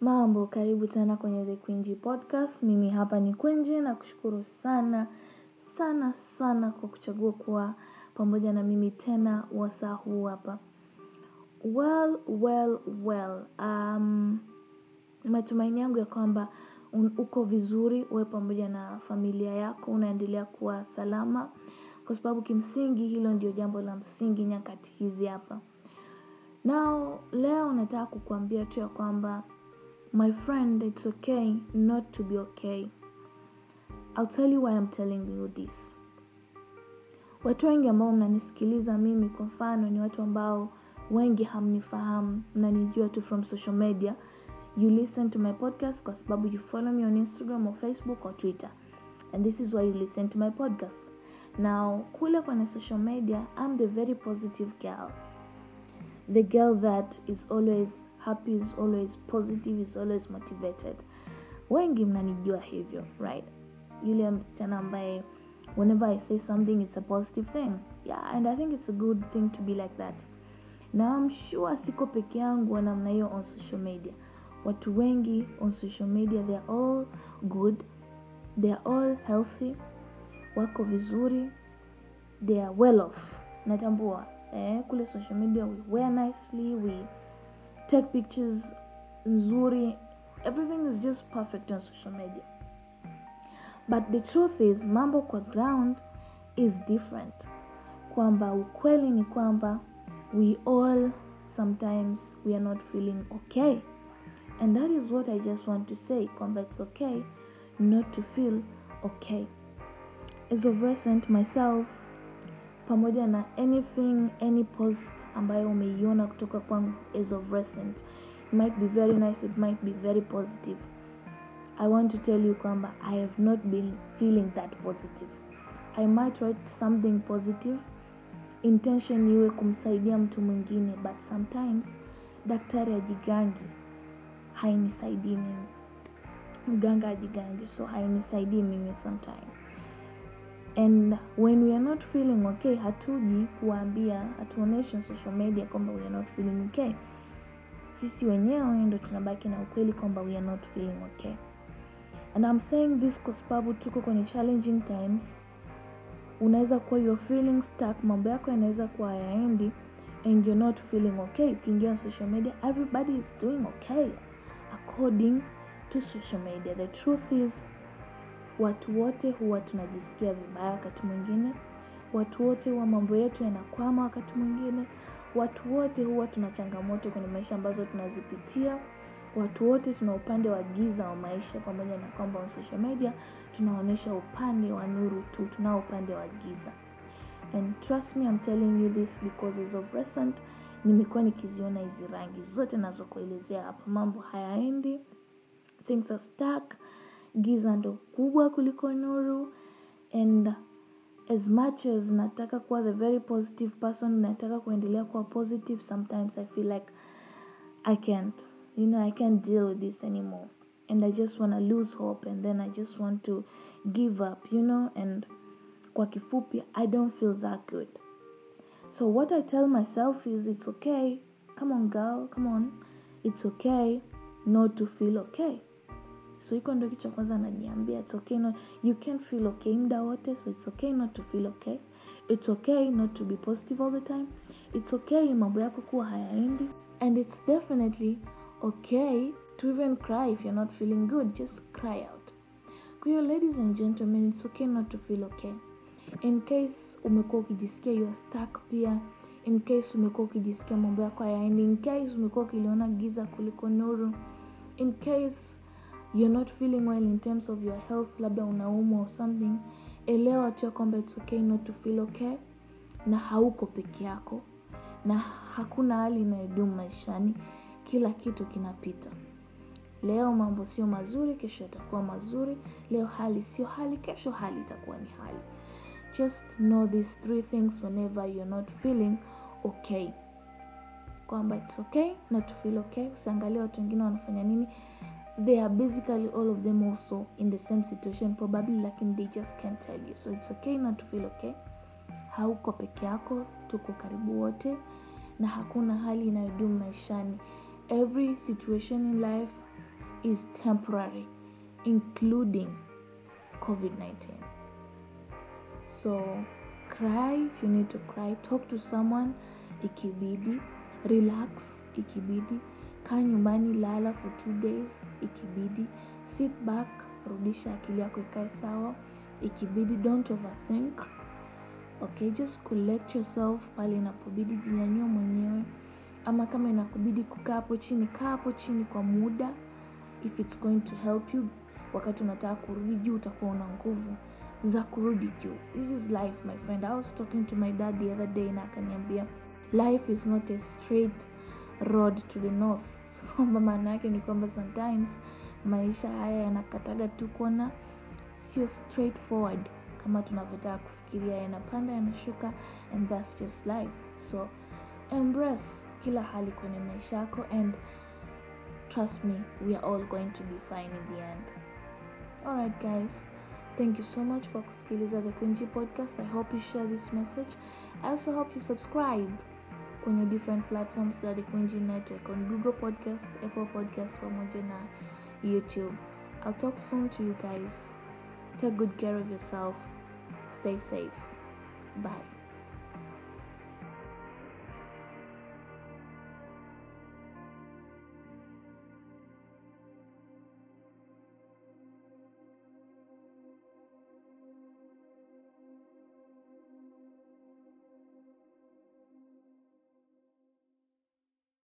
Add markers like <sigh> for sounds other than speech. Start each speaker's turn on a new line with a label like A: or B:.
A: Mambo, karibu tena kwenye The Quinji Podcast. Mimi hapa ni Quinji na kushukuru sana sana sana kwa kuchagua kuwa pamoja na mimi tena wasaa huu hapa. Well, well, well. Um, matumaini yangu ya kwamba uko vizuri uwe pamoja na familia yako unaendelea kuwa salama kwa sababu kimsingi hilo ndio jambo la msingi nyakati hizi hapa. Nao leo nataka kukuambia tu ya kwamba My friend, it's okay not to be okay. I'll tell you why I'm telling you this. Watu wengi ambao mnanisikiliza mimi kwa mfano ni watu ambao wengi hamnifahamu, mnanijua tu from social media. You listen to my podcast kwa sababu you follow me on Instagram or Facebook or Twitter. And this is why you listen to my podcast. Now, kule kwenye social media, I'm the very positive girl. The girl that is always happy is always positive is always motivated. Wengi mnanijua hivyo right? Yule msichana ambaye whenever i say something it's a positive thing. Yeah and i think it's a good thing to be like that. Na am sure siko peke yangu wa namna hiyo on social media. Watu wengi on social media they all good they are all healthy wako vizuri they are well off. Natambua eh, kule social media we wear nicely we take pictures nzuri everything is just perfect on social media. But the truth is mambo kwa ground is different. Kwamba ukweli ni kwamba we all sometimes we are not feeling okay. And that is what i just want to say kwamba it's okay not to feel okay. As of recent myself pamoja na anything any post ambayo umeiona kutoka kwangu as of recent. It might be very nice it might be very positive. I want to tell you kwamba i have not been feeling that positive. I might write something positive. Intention iwe kumsaidia mtu mwingine but sometimes daktari ajigangi hainisaidii mimi. Mganga ajigangi so hainisaidii mimi sometimes and when we are not feeling okay hatuji kuwaambia hatuoneshi social media kwamba we are not feeling okay. Sisi wenyewe ndo tunabaki na ukweli kwamba we are not feeling okay. And I'm saying this kwa sababu tuko kwenye challenging times. Unaweza kuwa you're feeling stuck mambo yako yanaweza kuwa hayaendi and you're not feeling okay. Ukiingia social media everybody is doing okay according to social media. The truth is watu wote huwa tunajisikia vibaya wakati mwingine. Watu wote huwa mambo yetu yanakwama wakati mwingine. Watu wote huwa tuna changamoto kwenye maisha ambazo tunazipitia. Watu wote tuna upande wa giza wa maisha pamoja na kwamba on social media tunaonyesha upande wa nuru tu tunao upande wa giza. And trust me I'm telling you this because as of recent nimekuwa nikiziona hizi rangi zote nazokuelezea hapa. Mambo hayaendi things are stuck giza ndo kubwa kuliko nuru. And as much as nataka kuwa the very positive person nataka kuendelea kuwa positive sometimes i feel like i can't. You know i can't deal with this anymore. And i just want to lose hope and then i just want to give up you know? And kwa kifupi i don't feel that good. So what i tell myself is it's okay. Come on girl come on. It's okay not to feel okay so iko ndo kitu cha kwanza najiambia okay you can feel okay mda wote so it's okay not to feel okay. It's okay not to be positive all the time. It's okay mambo yako kuwa hayaendi. And it's definitely okay to even cry if you're not feeling good. Just cry out. Kwa ladies and gentlemen it's okay not to feel okay. In case umekuwa ukijisikia you are stuck pia in case umekuwa ukijisikia mambo yako hayaendi in case umekuwa ukiliona giza kuliko nuru in case you're not feeling well in terms of your health labda unaumwa or something elewa tu ya kwamba it's okay not to feel okay na hauko peke yako na hakuna hali inayodumu maishani kila kitu kinapita. Leo mambo sio mazuri kesho yatakuwa mazuri leo hali sio hali kesho hali itakuwa ni hali. Just know these three things whenever you're not feeling okay. Kwamba it's okay not to feel okay usiangalia watu wengine wanafanya nini they are basically all of them also in the same situation probably lakini they just can't tell you. So it's okay not to feel okay. Hauko peke yako tuko karibu wote na hakuna hali inayodumu maishani. Every situation in life is temporary including covid-19 so cry if you need to cry. Talk to someone ikibidi. Relax ikibidi kaa nyumbani lala for two days ikibidi sit back rudisha akili yako ikae sawa ikibidi don't overthink okay just collect yourself pale inapobidi jinyanyua mwenyewe ama kama inakubidi kukaa hapo chini kaa hapo chini kwa muda if it's going to help you wakati unataka kurudi juu utakuwa una nguvu za kurudi juu. This is life my friend. I was talking to my dad the other day na akaniambia life is not a straight road to the north so <laughs> kwamba maana yake ni kwamba sometimes maisha haya yanakataga tu kuona sio straightforward kama tunavyotaka kufikiria. Yanapanda yanashuka and that's just life. So embrace kila hali kwenye maisha yako and trust me we are all going to be fine in the end. Alright guys. Thank you so much kwa kusikiliza the quinji podcast. I hope you share this message. I also hope you subscribe kwenye different platforms za the Quincy network on google podcast apple podcast pamoja na youtube. I'll talk soon to you guys. Take good care of yourself. Stay safe. Bye